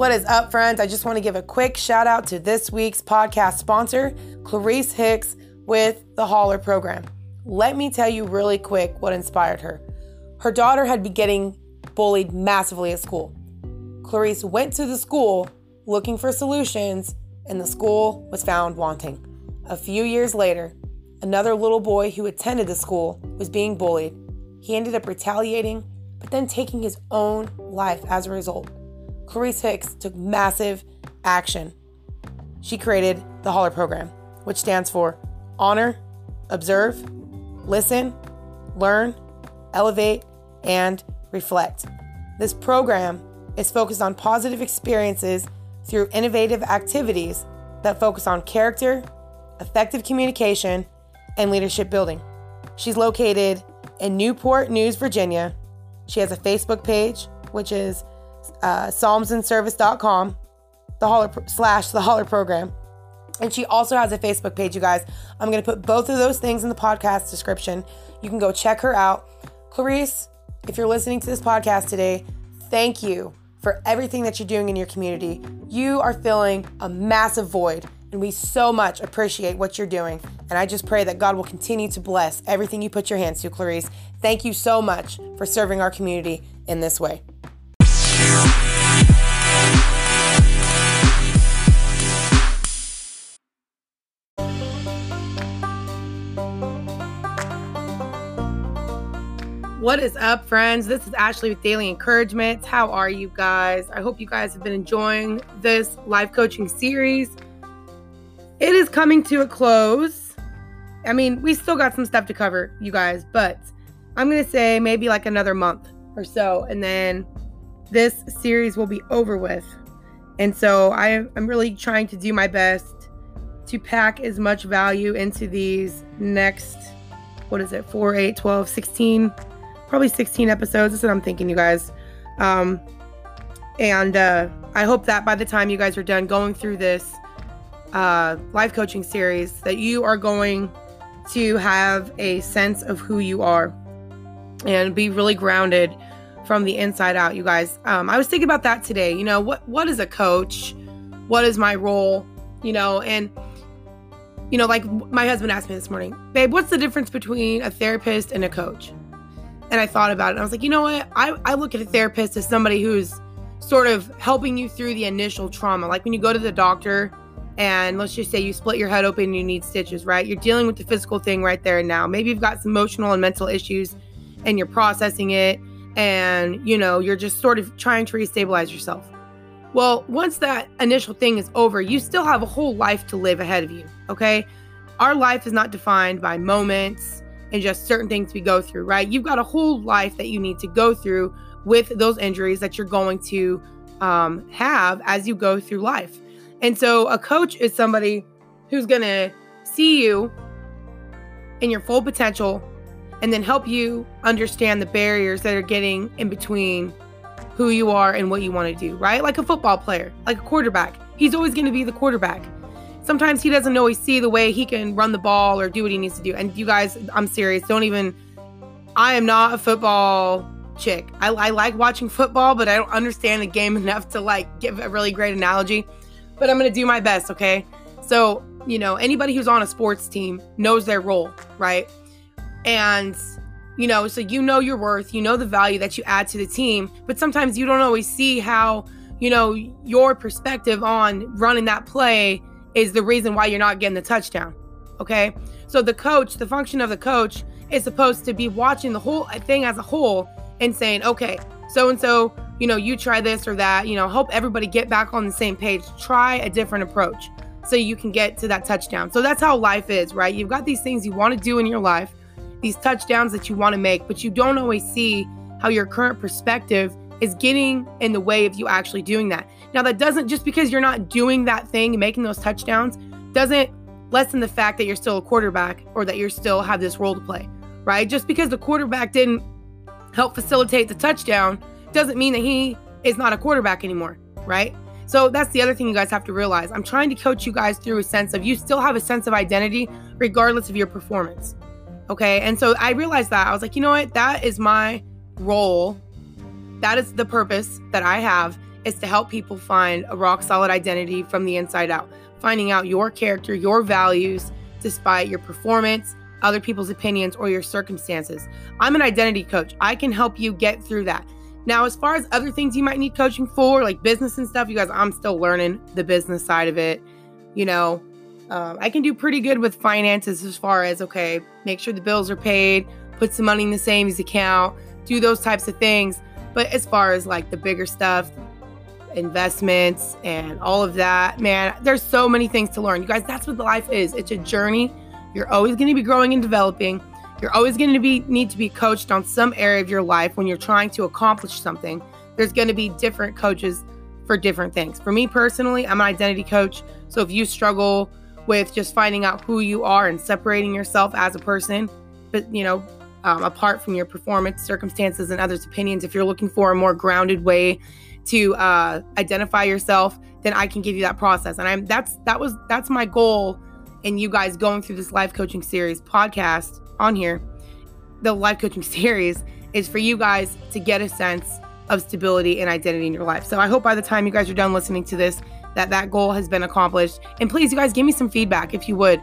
What is up, friends? I just want to give a quick shout out to this week's podcast sponsor, Clarice Hicks with the Holler program. Let me tell you really quick what inspired her. Her daughter had been getting bullied massively at school. Clarice went to the school looking for solutions, and the school was found wanting. A few years later, another little boy who attended the school was being bullied. He ended up retaliating, but then taking his own life as a result. Clarice Hicks took massive action. She created the Holler program, which stands for Honor, Observe, Listen, Learn, Elevate, and Reflect. This program is focused on positive experiences through innovative activities that focus on character, effective communication, and leadership building. She's located in Newport News, Virginia. She has a Facebook page, which is uh, psalmsandservice.com, the holler slash the holler program. And she also has a Facebook page, you guys. I'm going to put both of those things in the podcast description. You can go check her out. Clarice, if you're listening to this podcast today, thank you for everything that you're doing in your community. You are filling a massive void, and we so much appreciate what you're doing. And I just pray that God will continue to bless everything you put your hands to, Clarice. Thank you so much for serving our community in this way. What is up, friends? This is Ashley with Daily Encouragement. How are you guys? I hope you guys have been enjoying this life coaching series. It is coming to a close. I mean, we still got some stuff to cover, you guys, but I'm going to say maybe like another month or so, and then this series will be over with. And so I, am really trying to do my best to pack as much value into these next, what is it, 4, 8, 12, 16 probably 16 episodes. That's what I'm thinking, you guys. Um, and uh, I hope that by the time you guys are done going through this uh, life coaching series, that you are going to have a sense of who you are and be really grounded from the inside out, you guys. Um, I was thinking about that today. You know, what what is a coach? What is my role? You know, and you know, like my husband asked me this morning, babe, what's the difference between a therapist and a coach? And I thought about it. I was like, you know what? I, I look at a therapist as somebody who's sort of helping you through the initial trauma. Like when you go to the doctor and let's just say you split your head open and you need stitches, right? You're dealing with the physical thing right there and now. Maybe you've got some emotional and mental issues and you're processing it and you know, you're just sort of trying to restabilize yourself. Well, once that initial thing is over, you still have a whole life to live ahead of you, okay? Our life is not defined by moments and just certain things we go through, right? You've got a whole life that you need to go through with those injuries that you're going to um, have as you go through life. And so a coach is somebody who's going to see you in your full potential and then help you understand the barriers that are getting in between who you are and what you want to do, right? Like a football player, like a quarterback. He's always going to be the quarterback sometimes he doesn't always see the way he can run the ball or do what he needs to do. And you guys, I'm serious. Don't even. I am not a football chick. I, I like watching football, but I don't understand the game enough to like give a really great analogy. But I'm gonna do my best. Okay. So you know, anybody who's on a sports team knows their role, right? And you know, so you know your worth, you know the value that you add to the team, but sometimes you don't always see how, you know, your perspective on running that play is the reason why you're not getting the touchdown. Okay. So the coach, the function of the coach is supposed to be watching the whole thing as a whole and saying, okay, so and so, you know, you try this or that, you know, help everybody get back on the same page. Try a different approach so you can get to that touchdown. So that's how life is, right? You've got these things you want to do in your life, these touchdowns that you want to make, but you don't always see how your current perspective is getting in the way of you actually doing that. Now, that doesn't just because you're not doing that thing making those touchdowns doesn't lessen the fact that you're still a quarterback or that you still have this role to play, right? Just because the quarterback didn't help facilitate the touchdown doesn't mean that he is not a quarterback anymore, right? So that's the other thing you guys have to realize. I'm trying to coach you guys through a sense of you still have a sense of identity regardless of your performance. Okay. And so I realized that I was like, you know what? That is my role. That is the purpose that I have is to help people find a rock solid identity from the inside out, finding out your character, your values, despite your performance, other people's opinions, or your circumstances. I'm an identity coach. I can help you get through that. Now, as far as other things you might need coaching for, like business and stuff, you guys, I'm still learning the business side of it. You know, um, I can do pretty good with finances as far as, okay, make sure the bills are paid, put some money in the savings account, do those types of things. But as far as like the bigger stuff, investments and all of that, man, there's so many things to learn. You guys, that's what life is. It's a journey. You're always going to be growing and developing. You're always going to be need to be coached on some area of your life when you're trying to accomplish something. There's going to be different coaches for different things. For me personally, I'm an identity coach. So if you struggle with just finding out who you are and separating yourself as a person, but you know, um, apart from your performance, circumstances, and others' opinions, if you're looking for a more grounded way to uh, identify yourself, then I can give you that process. And I'm that's that was that's my goal in you guys going through this life coaching series podcast on here, the life coaching series is for you guys to get a sense of stability and identity in your life. So I hope by the time you guys are done listening to this, that that goal has been accomplished. And please, you guys, give me some feedback if you would.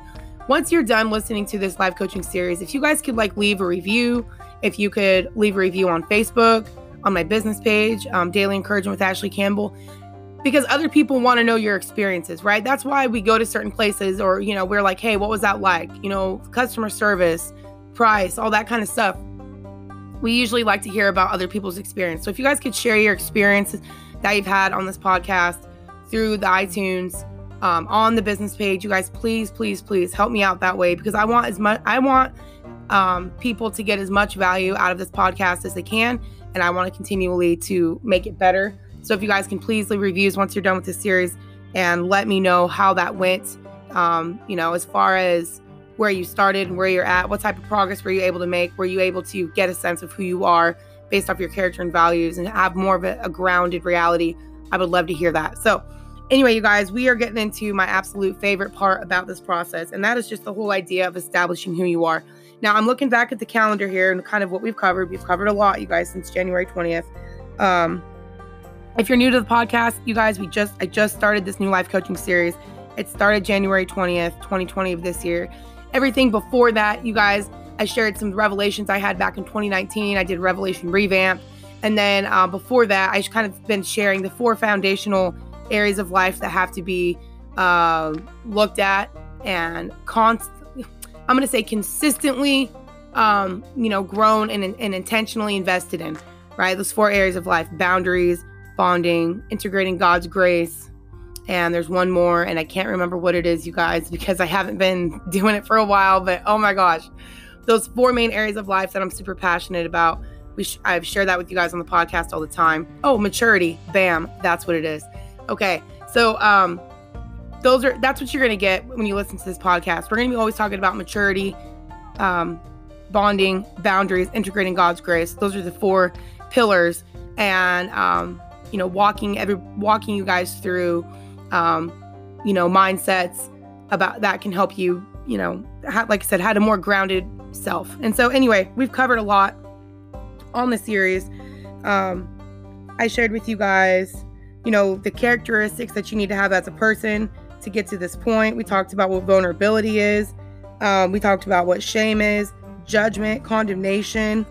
Once you're done listening to this live coaching series, if you guys could like leave a review, if you could leave a review on Facebook, on my business page, um, Daily Encouragement with Ashley Campbell, because other people want to know your experiences, right? That's why we go to certain places or, you know, we're like, hey, what was that like? You know, customer service, price, all that kind of stuff. We usually like to hear about other people's experience. So if you guys could share your experiences that you've had on this podcast through the iTunes, um, on the business page, you guys, please, please, please help me out that way because I want as much, I want um, people to get as much value out of this podcast as they can. And I want to continually to make it better. So if you guys can please leave reviews once you're done with this series and let me know how that went. Um, you know, as far as where you started and where you're at. What type of progress were you able to make? Were you able to get a sense of who you are based off your character and values and have more of a, a grounded reality? I would love to hear that. So, anyway, you guys, we are getting into my absolute favorite part about this process, and that is just the whole idea of establishing who you are. Now, I'm looking back at the calendar here and kind of what we've covered. We've covered a lot, you guys, since January 20th. Um, if you're new to the podcast, you guys, we just I just started this new life coaching series. It started January 20th, 2020 of this year. Everything before that, you guys, I shared some revelations I had back in 2019. I did Revelation Revamp. And then uh, before that, I kind of been sharing the four foundational areas of life that have to be uh, looked at and constantly, I'm going to say consistently, um, you know, grown and, and intentionally invested in, right? Those four areas of life boundaries, bonding, integrating God's grace, and there's one more and i can't remember what it is you guys because i haven't been doing it for a while but oh my gosh. Those four main areas of life that i'm super passionate about we sh- i've shared that with you guys on the podcast all the time. Oh maturity bam that's what it is okay so um those are that's what you're gonna get when you listen to this podcast we're gonna be always talking about maturity um bonding boundaries integrating god's grace those are the four pillars and um you know walking every walking you guys through um, you know, mindsets about that can help you, you know, like I said, had a more grounded self. And so, anyway, we've covered a lot on the series. Um, I shared with you guys, you know, the characteristics that you need to have as a person to get to this point. We talked about what vulnerability is. Um, we talked about what shame is, judgment, condemnation.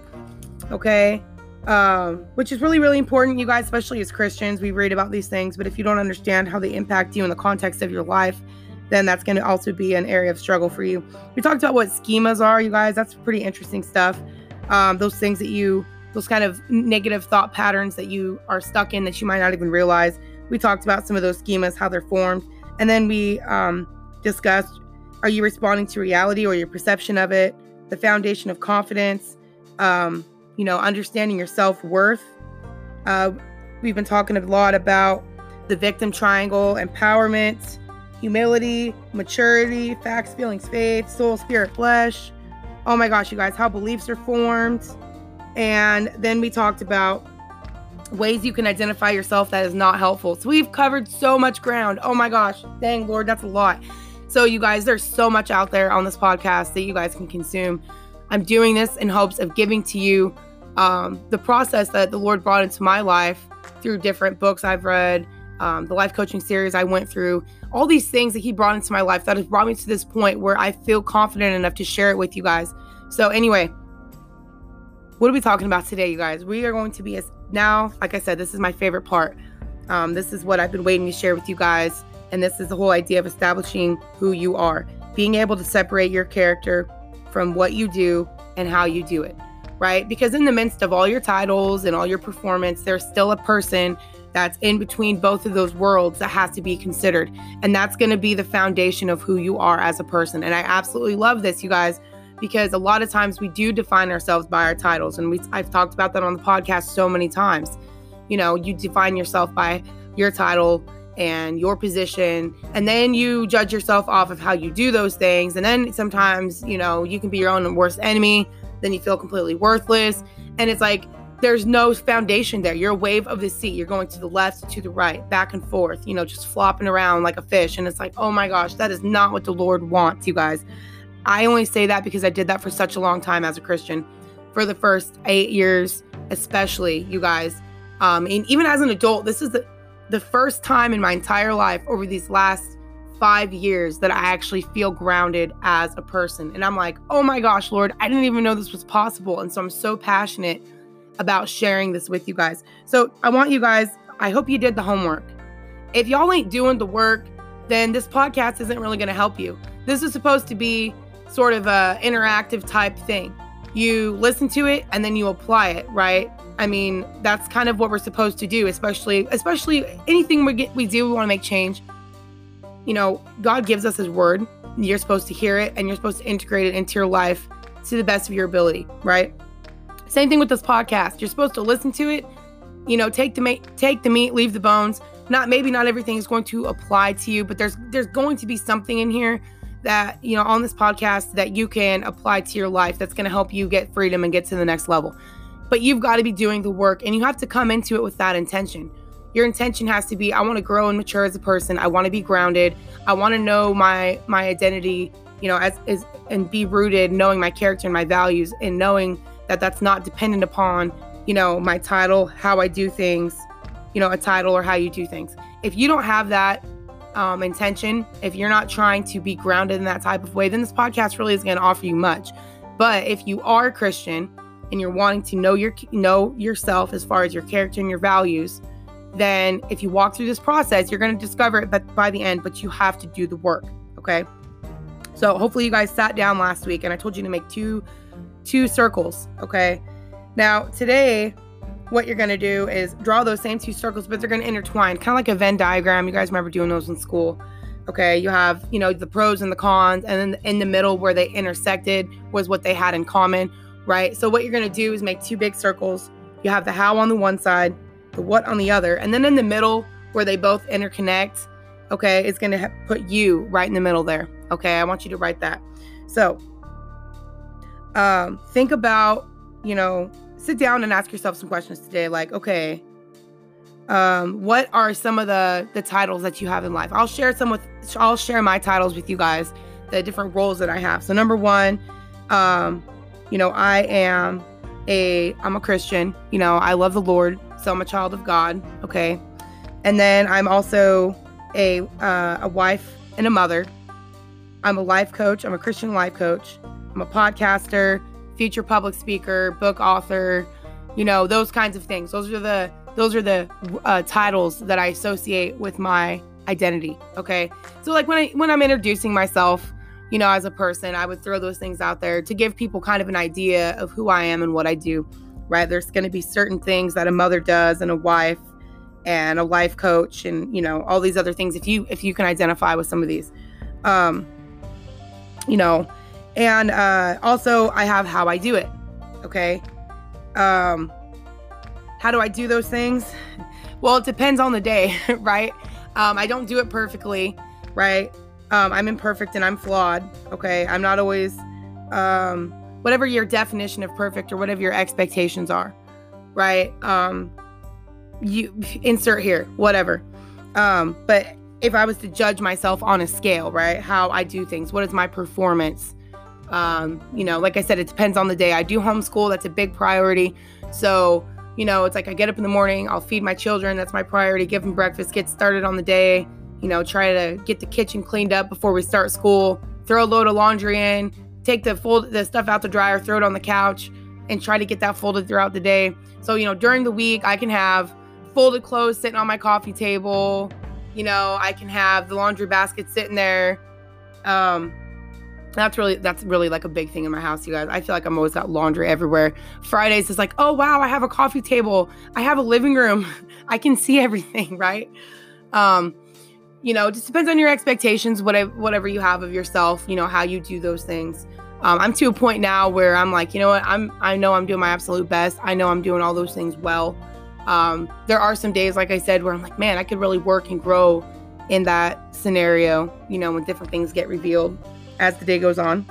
Okay um, which is really, really important, you guys, especially as Christians. We read about these things, but if you don't understand how they impact you in the context of your life, then that's going to also be an area of struggle for you. We talked about what schemas are, you guys. That's pretty interesting stuff. Um, those things that you, those kind of negative thought patterns that you are stuck in that you might not even realize. We talked about some of those schemas, how they're formed. And then we um, discussed are you responding to reality or your perception of it? The foundation of confidence. Um, you know, understanding your self worth. Uh, we've been talking a lot about the victim triangle, empowerment, humility, maturity, facts, feelings, faith, soul, spirit, flesh. Oh my gosh, you guys, how beliefs are formed. And then we talked about ways you can identify yourself that is not helpful. So we've covered so much ground. Oh my gosh, dang, Lord, that's a lot. So, you guys, there's so much out there on this podcast that you guys can consume. I'm doing this in hopes of giving to you um, the process that the Lord brought into my life through different books I've read, um, the life coaching series I went through, all these things that he brought into my life that has brought me to this point where I feel confident enough to share it with you guys. So, anyway, what are we talking about today, you guys? We are going to be as now, like I said, this is my favorite part. Um, this is what I've been waiting to share with you guys. And this is the whole idea of establishing who you are, being able to separate your character from what you do and how you do it, right? Because in the midst of all your titles and all your performance, there's still a person that's in between both of those worlds that has to be considered. And that's going to be the foundation of who you are as a person. And I absolutely love this, you guys, because a lot of times we do define ourselves by our titles. And we I've talked about that on the podcast so many times. You know, you define yourself by your title and your position and then you judge yourself off of how you do those things and then sometimes you know you can be your own worst enemy then you feel completely worthless and it's like there's no foundation there. You're a wave of the sea. You're going to the left, to the right, back and forth, you know, just flopping around like a fish. And it's like, oh my gosh, that is not what the Lord wants, you guys. I only say that because I did that for such a long time as a Christian. For the first eight years, especially, you guys. Um, and even as an adult, this is the, the first time in my entire life over these last five years that I actually feel grounded as a person. And I'm like, oh my gosh, Lord, I didn't even know this was possible. And so I'm so passionate about sharing this with you guys. So I want you guys, I hope you did the homework. If y'all ain't doing the work, then this podcast isn't really going to help you. This is supposed to be sort of a interactive type thing. You listen to it and then you apply it, right? I mean, that's kind of what we're supposed to do, especially especially anything we get we do we want to make change. You know, God gives us his word. You're supposed to hear it and you're supposed to integrate it into your life to the best of your ability, right? Same thing with this podcast. You're supposed to listen to it, you know, take the meat, take the meat, leave the bones. Not maybe not everything is going to apply to you, but there's there's going to be something in here that, you know, on this podcast that you can apply to your life that's going to help you get freedom and get to the next level. But you've got to be doing the work and you have to come into it with that intention. Your intention has to be I want to grow and mature as a person. I want to be grounded. I want to know my my identity, you know, as is and be rooted knowing my character and my values and knowing that that's not dependent upon, you know, my title, how I do things, you know, a title or how you do things. If you don't have that um, intention, if you're not trying to be grounded in that type of way, then this podcast really is going to offer you much. But if you are a Christian and you're wanting to know your know yourself as far as your character and your values, then if you walk through this process, you're going to discover it but by the end, but you have to do the work, okay? So hopefully you guys sat down last week and I told you to make two two circles, okay? Now, today, what you're going to do is draw those same two circles, but they're going to intertwine, kind of like a Venn diagram. You guys remember doing those in school. Okay, you have, you know, the pros and the cons, and then in the middle where they intersected was what they had in common, right? So, what you're going to do is make two big circles. You have the how on the one side, the what on the other, and then in the middle where they both interconnect, okay, it's going to put you right in the middle there. Okay, I want you to write that. So, um, think about, you know, sit down and ask yourself some questions today. Like, okay, um, what are some of the the titles that you have in life? I'll share some with. I'll share my titles with you guys. The different roles that I have. So number one, um, you know, I am a I'm a Christian. You know, I love the Lord, so I'm a child of God. Okay, and then I'm also a uh, a wife and a mother. I'm a life coach. I'm a Christian life coach. I'm a podcaster, future public speaker, book author, you know, those kinds of things. Those are the those are the uh, titles that I associate with my identity. Okay, so like when I when I'm introducing myself, you know, as a person, I would throw those things out there to give people kind of an idea of who I am and what I do. Right? There's going to be certain things that a mother does and a wife and a life coach and you know all these other things if you if you can identify with some of these um you know and uh, also, I have how I do it. Okay. Um, how do I do those things? Well, it depends on the day, right? Um, I don't do it perfectly, right? Um, I'm imperfect and I'm flawed. Okay. I'm not always, um, whatever your definition of perfect or whatever your expectations are, right? Um, you insert here, whatever. Um, but if I was to judge myself on a scale, right? How I do things, what is my performance? Um, you know, like I said, it depends on the day. I do homeschool, that's a big priority. So, You know, it's like I get up in the morning, I'll feed my children. That's my priority. Give them breakfast, get started on the day. You know, try to get the kitchen cleaned up before we start school. Throw a load of laundry in, take the fold the stuff out the dryer, throw it on the couch, and try to get that folded throughout the day. So, you know, during the week, I can have folded clothes sitting on my coffee table. You know, I can have the laundry basket sitting there. Um, that's really that's really like a big thing in my house, you guys. I feel like I'm always got laundry everywhere. Fridays is like, oh wow, I have a coffee table. I have a living room. I can see everything, right? Um, you know, it just depends on your expectations, whatever whatever you have of yourself, you know, how you do those things. Um, I'm to a point now where I'm like, you know what, I'm I know I'm doing my absolute best. I know I'm doing all those things well. Um, there are some days, like I said, where I'm like, man, I could really work and grow in that scenario, you know, when different things get revealed as the day goes on.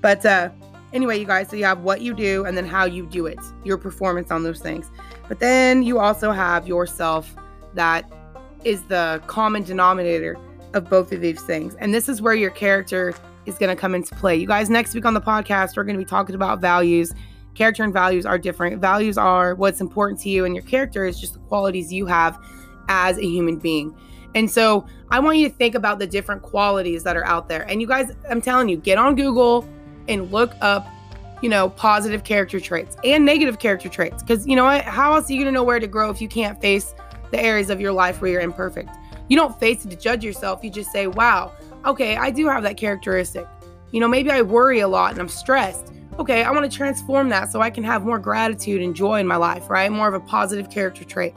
But uh, anyway, you guys, so you have what you do and then how you do it, your performance on those things. But then you also have yourself that is the common denominator of both of these things. And this is where your character is going to come into play. You guys, next week on the podcast, we're going to be talking about values. Character and values are different. Values are what's important to you, and your character is just the qualities you have as a human being. And so I want you to think about the different qualities that are out there. And you guys, I'm telling you, get on Google and look up, you know, positive character traits and negative character traits. Because you know what? How else are you going to know where to grow if you can't face the areas of your life where you're imperfect? You don't face it to judge yourself. You just say, wow, okay, I do have that characteristic. You know, maybe I worry a lot and I'm stressed. Okay, I want to transform that so I can have more gratitude and joy in my life, right? More of a positive character trait.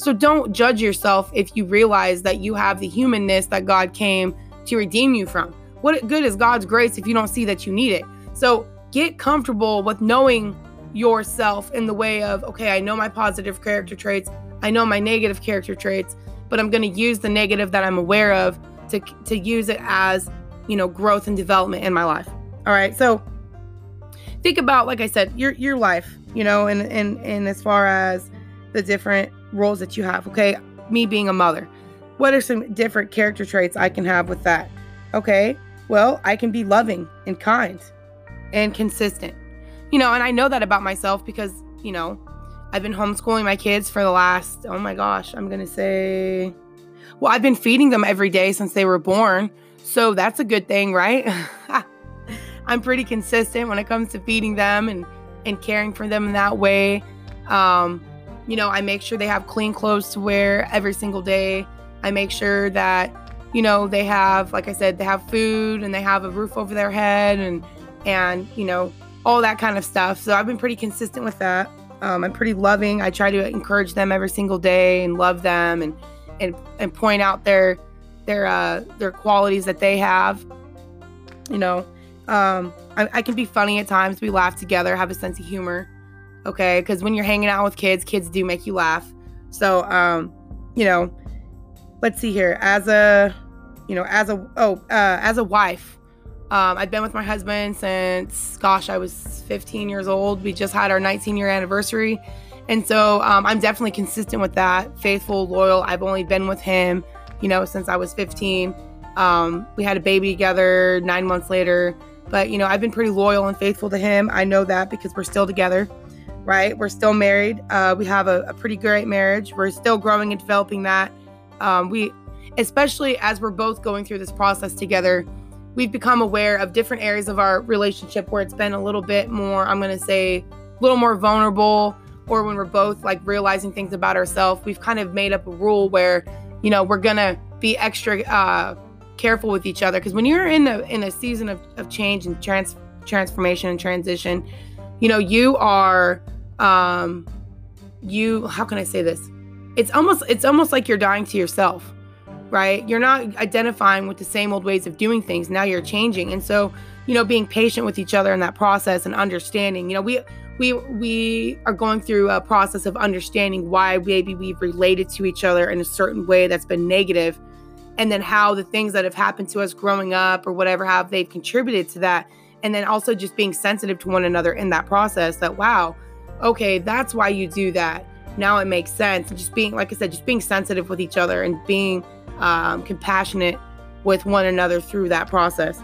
So don't judge yourself if you realize that you have the humanness that God came to redeem you from. What good is God's grace if you don't see that you need it? So get comfortable with knowing yourself in the way of, okay, I know my positive character traits, I know my negative character traits, but I'm going to use the negative that I'm aware of to, to use it as, you know, growth and development in my life. All right. So think about, like I said, your, your life, you know, and, and, and as far as the different roles that you have. Okay, me being a mother. What are some different character traits I can have with that? Okay, well, I can be loving and kind and consistent. You know, and I know that about myself because, you know, I've been homeschooling my kids for the last, oh my gosh, I'm going to say, well, I've been feeding them every day since they were born. So that's a good thing, right? I'm pretty consistent when it comes to feeding them and, and caring for them in that way. Um, you know, I make sure they have clean clothes to wear every single day. I make sure that, you know, they have, like I said, they have food and they have a roof over their head and, and, you know, all that kind of stuff. So I've been pretty consistent with that. Um, I'm pretty loving. I try to encourage them every single day and love them and, and, and point out their, their, uh, their qualities that they have, you know, um, I, I can be funny at times. We laugh together, have a sense of humor okay? Because when you're hanging out with kids kids do make you laugh. So um you know let's see here. As a you know as a oh uh, as a wife um, i've been with my husband since gosh i was 15 years old. We just had our 19 year anniversary. And so um, i'm definitely consistent with that. Faithful loyal. I've only been with him you know since i was 15 um, we had a baby together nine months later. But you know i've been pretty loyal and faithful to him. I know that because we're still together right? We're still married. Uh, we have a, a, pretty great marriage. We're still growing and developing that. Um, we, especially as we're both going through this process together, we've become aware of different areas of our relationship where it's been a little bit more, I'm going to say, a little more vulnerable, or when we're both like realizing things about ourselves. We've kind of made up a rule where, you know, we're going to be extra uh, careful with each other. Because when you're in a, in a season of, of change and trans- transformation and transition, you know, you are um you how can I say this? It's almost it's almost like you're dying to yourself, right? You're not identifying with the same old ways of doing things. Now you're changing. And so, you know, being patient with each other in that process and understanding, you know, we we we are going through a process of understanding why maybe we've related to each other in a certain way that's been negative and then how the things that have happened to us growing up or whatever have they've contributed to that and then also just being sensitive to one another in that process that wow okay that's why you do that now it makes sense and just being like i said just being sensitive with each other and being um, compassionate with one another through that process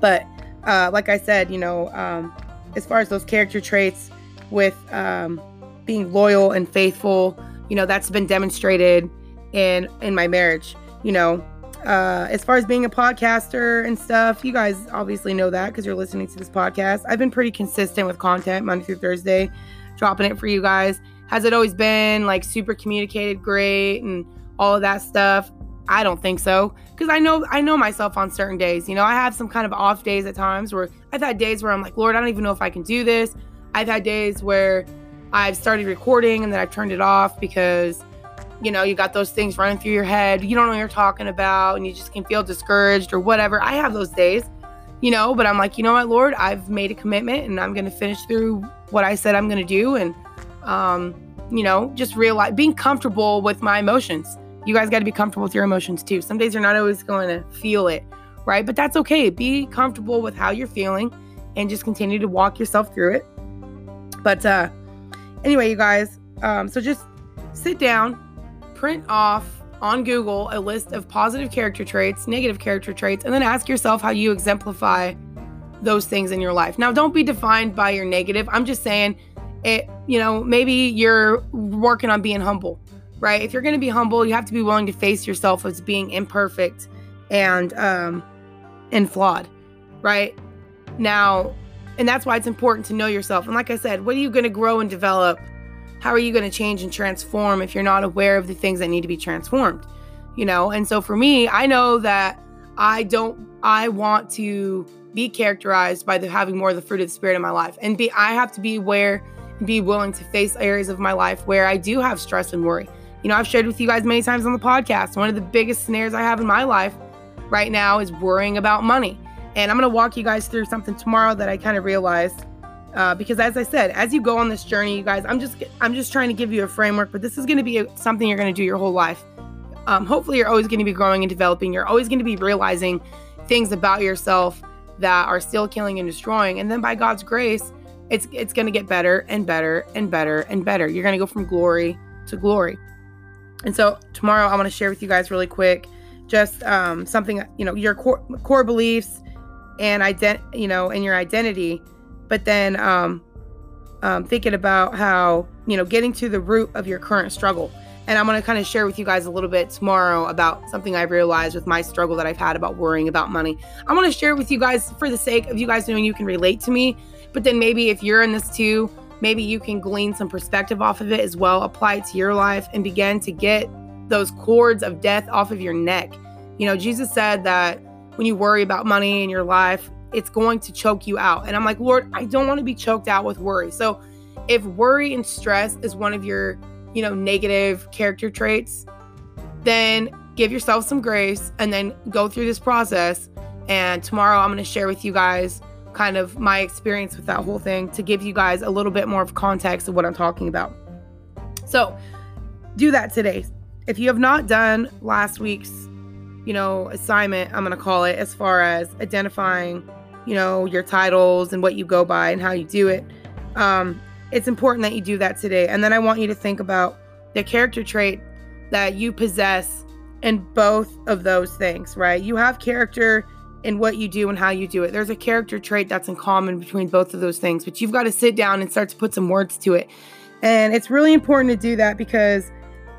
but uh, like i said you know um, as far as those character traits with um, being loyal and faithful. You know, that's been demonstrated in in my marriage. You know, uh, as far as being a podcaster and stuff, you guys obviously know that because you're listening to this podcast. I've been pretty consistent with content Monday through Thursday, dropping it for you guys. Has it always been like super communicated great and all of that stuff? I don't think so because I know I know myself on certain days. You know, I have some kind of off days at times where I've had days where I'm like, Lord, I don't even know if I can do this. I've had days where I've started recording and then I've turned it off because you know, you got those things running through your head. You don't know what you're talking about and you just can feel discouraged or whatever. I have those days, you know, but I'm like, you know what, Lord, I've made a commitment and I'm going to finish through what I said I'm going to do. And, um, you know, just realize being comfortable with my emotions. You guys got to be comfortable with your emotions too. Some days you're not always going to feel it, right? But that's okay. Be comfortable with how you're feeling and just continue to walk yourself through it. But uh anyway, you guys, um so just sit down, print off on Google a list of positive character traits, negative character traits, and then ask yourself how you exemplify those things in your life. Now, don't be defined by your negative. I'm just saying it, you know, maybe you're working on being humble, right? If you're going to be humble, you have to be willing to face yourself as being imperfect and um and flawed, right? Now, and that's why it's important to know yourself. And like I said, what are you going to grow and develop how are you going to change and transform if you're not aware of the things that need to be transformed? You know, and so for me, I know that I don't, I want to be characterized by the having more of the fruit of the spirit in my life and be, I have to be aware and be willing to face areas of my life where I do have stress and worry. You know, I've shared with you guys many times on the podcast. One of the biggest snares I have in my life right now is worrying about money. And I'm going to walk you guys through something tomorrow that I kind of realized uh, because as I said, as you go on this journey, you guys, I'm just I'm just trying to give you a framework, but this is going to be something you're going to do your whole life. Um, hopefully, you're always going to be growing and developing. You're always going to be realizing things about yourself that are still killing and destroying, and then by God's grace, it's it's going to get better and better and better and better. You're going to go from glory to glory. And so tomorrow, I want to share with you guys really quick, just um, something you know your core core beliefs and ident you know and your identity but then um, um, thinking about how you know getting to the root of your current struggle. And i'm going to kind of share with you guys a little bit tomorrow about something I've realized with my struggle that i've had about worrying about money. I want to share with you guys for the sake of you guys knowing you can relate to me but then maybe if you're in this too maybe you can glean some perspective off of it as well apply it to your life and begin to get those cords of death off of your neck. You know jesus said that when you worry about money in your life it's going to choke you out. And I'm like, Lord, I don't want to be choked out with worry. So if worry and stress is one of your, you know, negative character traits, then give yourself some grace and then go through this process. And tomorrow I'm going to share with you guys kind of my experience with that whole thing to give you guys a little bit more of context of what I'm talking about. So do that today. If you have not done last week's, you know, assignment, I'm going to call it, as far as identifying you know, your titles and what you go by and how you do it. Um, it's important that you do that today. And then I want you to think about the character trait that you possess in both of those things, right? You have character in what you do and how you do it. There's a character trait that's in common between both of those things, but you've got to sit down and start to put some words to it. And it's really important to do that because,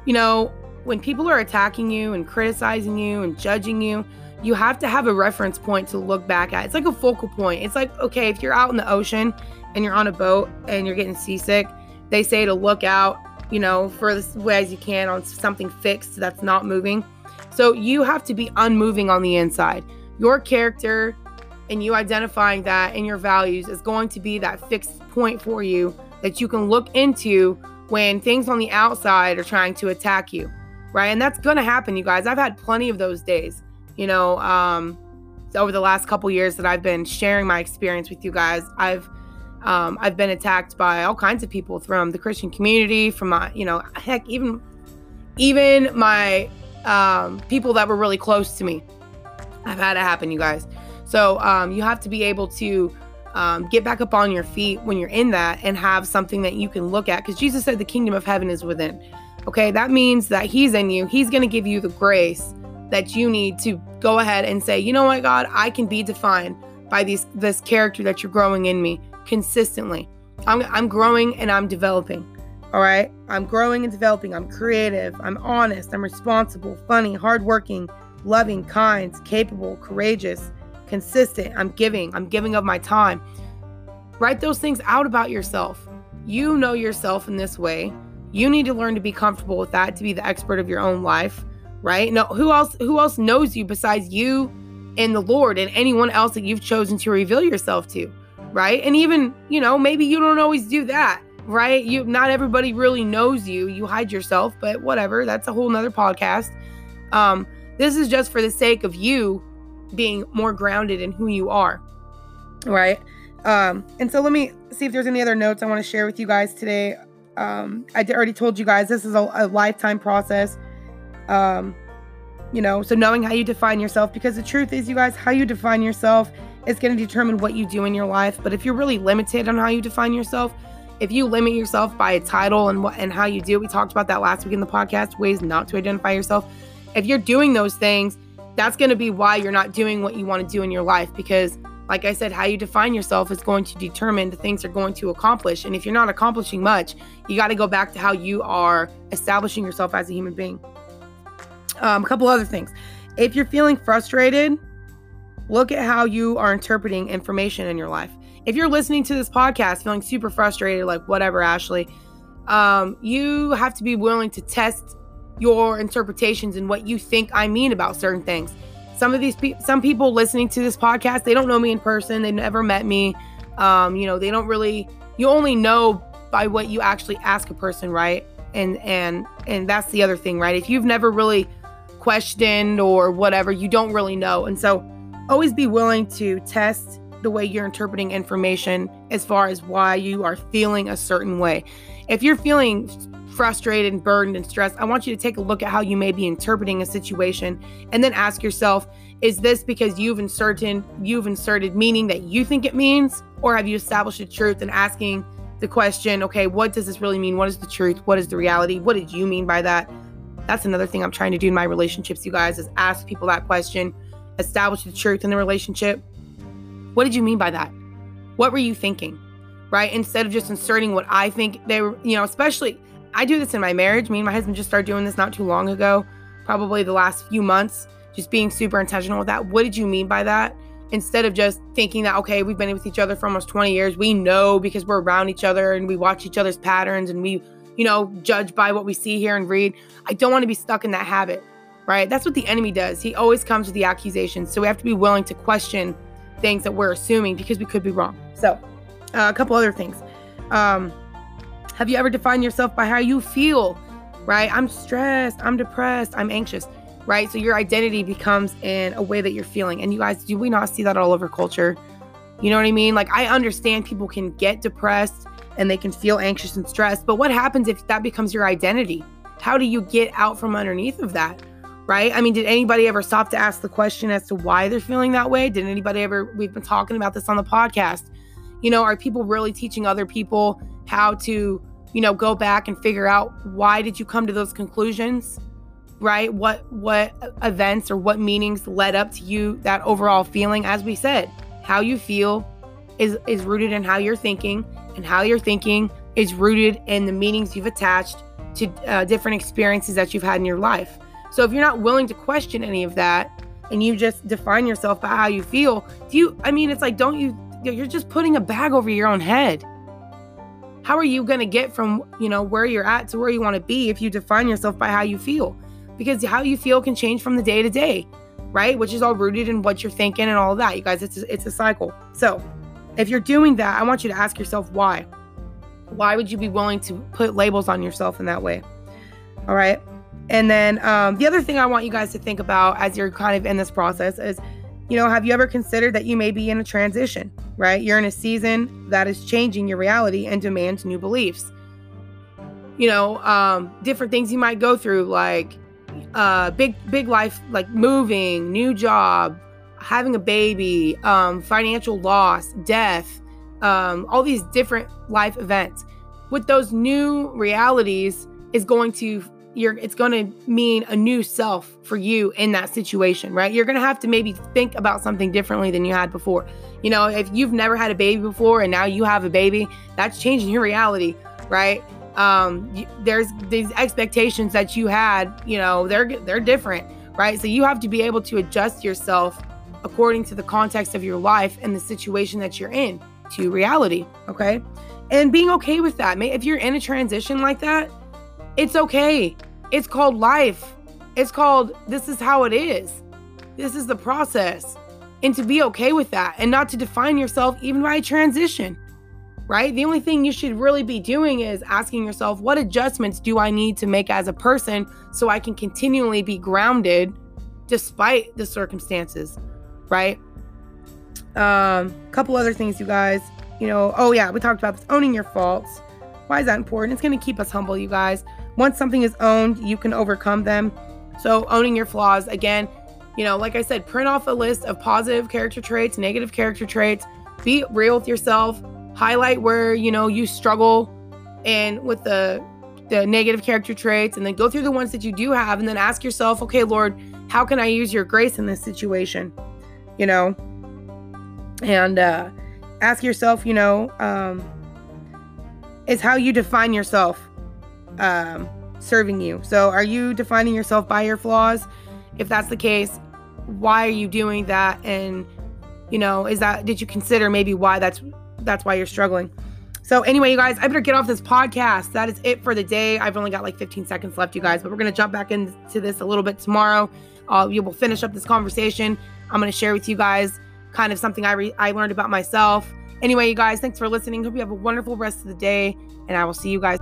you know, when people are attacking you and criticizing you and judging you, you have to have a reference point to look back at. It's like a focal point. It's like, okay, if you're out in the ocean and you're on a boat and you're getting seasick, they say to look out, you know, for as way as you can on something fixed that's not moving. So you have to be unmoving on the inside. Your character and you identifying that and your values is going to be that fixed point for you that you can look into when things on the outside are trying to attack you, right? And that's going to happen, you guys. I've had plenty of those days you know, um, over the last couple years that I've been sharing my experience with you guys, I've um, I've been attacked by all kinds of people from the Christian community, from my, you know, heck, even even my um, people that were really close to me. I've had it happen, you guys. So um, you have to be able to um, get back up on your feet when you're in that and have something that you can look at because Jesus said the kingdom of heaven is within. Okay, that means that He's in you. He's going to give you the grace that you need to go ahead and say, you know what, God, I can be defined by these this character that you're growing in me consistently. I'm, I'm growing and I'm developing. All right. I'm growing and developing. I'm creative. I'm honest. I'm responsible, funny, hardworking, loving, kind, capable, courageous, consistent. I'm giving. I'm giving of my time. Write those things out about yourself. You know yourself in this way. You need to learn to be comfortable with that to be the expert of your own life, right? No, who else who else knows you besides you and the Lord and anyone else that you've chosen to reveal yourself to, right? And even, you know, maybe you don't always do that, right? You not everybody really knows you. You hide yourself, but whatever. That's a whole nother podcast. Um, this is just for the sake of you being more grounded in who you are, right? Um, and so let me see if there's any other notes I want to share with you guys today. Um, I already told you guys this is a, a lifetime process. Um, you know, so knowing how you define yourself, because the truth is, you guys, how you define yourself is going to determine what you do in your life. But if you're really limited on how you define yourself, if you limit yourself by a title and what and how you do, we talked about that last week in the podcast, ways not to identify yourself. If you're doing those things, that's going to be why you're not doing what you want to do in your life because like I said, how you define yourself is going to determine the things you're going to accomplish. And if you're not accomplishing much, you got to go back to how you are establishing yourself as a human being. Um, a couple other things. If you're feeling frustrated, look at how you are interpreting information in your life. If you're listening to this podcast feeling super frustrated, like whatever, Ashley, um, you have to be willing to test your interpretations and what you think I mean about certain things. Some of these people, some people listening to this podcast, they don't know me in person. They've never met me. Um, you know, they don't really. You only know by what you actually ask a person, right? And and and that's the other thing, right? If you've never really questioned or whatever, you don't really know. And so always be willing to test the way you're interpreting information as far as why you are feeling a certain way. If you're feeling frustrated and burdened and stressed, I want you to take a look at how you may be interpreting a situation and then ask yourself, is this because you've inserted you've inserted meaning that you think it means or have you established a truth and asking the question, okay, what does this really mean? What is the truth? What is the reality? What did you mean by that? That's another thing I'm trying to do in my relationships, you guys, is ask people that question, establish the truth in the relationship. What did you mean by that? What were you thinking? Right? Instead of just inserting what I think they were, you know, especially I do this in my marriage. Me and my husband just started doing this not too long ago, probably the last few months, just being super intentional with that. What did you mean by that? Instead of just thinking that, okay, we've been with each other for almost 20 years. We know because we're around each other and we watch each other's patterns and we you know, judge by what we see, hear and read. I don't want to be stuck in that habit, right? That's what the enemy does. He always comes with the accusations. So we have to be willing to question things that we're assuming because we could be wrong. So, uh, a couple other things. Um, have you ever defined yourself by how you feel? Right? I'm stressed, I'm depressed, I'm anxious, right? So your identity becomes in a way that you're feeling. And you guys, do we not see that all over culture? You know what I mean? Like, I understand people can get depressed and they can feel anxious and stressed. But what happens if that becomes your identity? How do you get out from underneath of that? Right? I mean, did anybody ever stop to ask the question as to why they're feeling that way? Did anybody ever, we've been talking about this on the podcast. You know, are people really teaching other people how to, you know, go back and figure out why did you come to those conclusions? Right? What what events or what meanings led up to you that overall feeling as we said, how you feel is is rooted in how you're thinking and how you're thinking is rooted in the meanings you've attached to uh, different experiences that you've had in your life. So if you're not willing to question any of that and you just define yourself by how you feel, do you, I mean, it's like, don't you, you're just putting a bag over your own head. How are you going to get from, you know, where you're at to where you want to be if you define yourself by how you feel? Because how you feel can change from the day to day, right? Which is all rooted in what you're thinking and all that. You guys, it's a, it's a cycle. So, if you're doing that, I want you to ask yourself why. Why would you be willing to put labels on yourself in that way? All right. And then um, the other thing I want you guys to think about as you're kind of in this process is, you know, have you ever considered that you may be in a transition, right? You're in a season that is changing your reality and demands new beliefs. You know, um, different things you might go through, like uh, big, big life, like moving, new job, having a baby, um, financial loss, death, um, all these different life events. With those new realities, is going to you're it's going to mean a new self for you in that situation, right? You're going to have to maybe think about something differently than you had before. You know, if you've never had a baby before and now you have a baby, that's changing your reality, right? um, there's these expectations that you had, you know, they're they're different, right? So you have to be able to adjust yourself according to the context of your life and the situation that you're in to reality, okay? And being okay with that. If you're in a transition like that, it's okay. It's called life. It's called this is how it is. This is the process. And to be okay with that and not to define yourself even by a transition right? The only thing you should really be doing is asking yourself, what adjustments do I need to make as a person so I can continually be grounded despite the circumstances, right? Um, couple other things, you guys. You know, oh yeah, we talked about this owning your faults. Why is that important? It's going to keep us humble, you guys. Once something is owned, you can overcome them. So, owning your flaws, again, you know, like I said, print off a list of positive character traits, negative character traits, be real with yourself, highlight where you know you struggle and with the the negative character traits and then go through the ones that you do have and then ask yourself okay lord how can i use your grace in this situation you know and uh ask yourself you know um is how you define yourself um serving you so are you defining yourself by your flaws if that's the case why are you doing that and you know is that did you consider maybe why that's that's why you're struggling. So anyway, you guys, I better get off this podcast. That is it for the day. I've only got like 15 seconds left, you guys, but we're gonna jump back into this a little bit tomorrow. Uh, we will finish up this conversation. I'm gonna share with you guys kind of something I re- I learned about myself. Anyway, you guys, thanks for listening. Hope you have a wonderful rest of the day, and I will see you guys.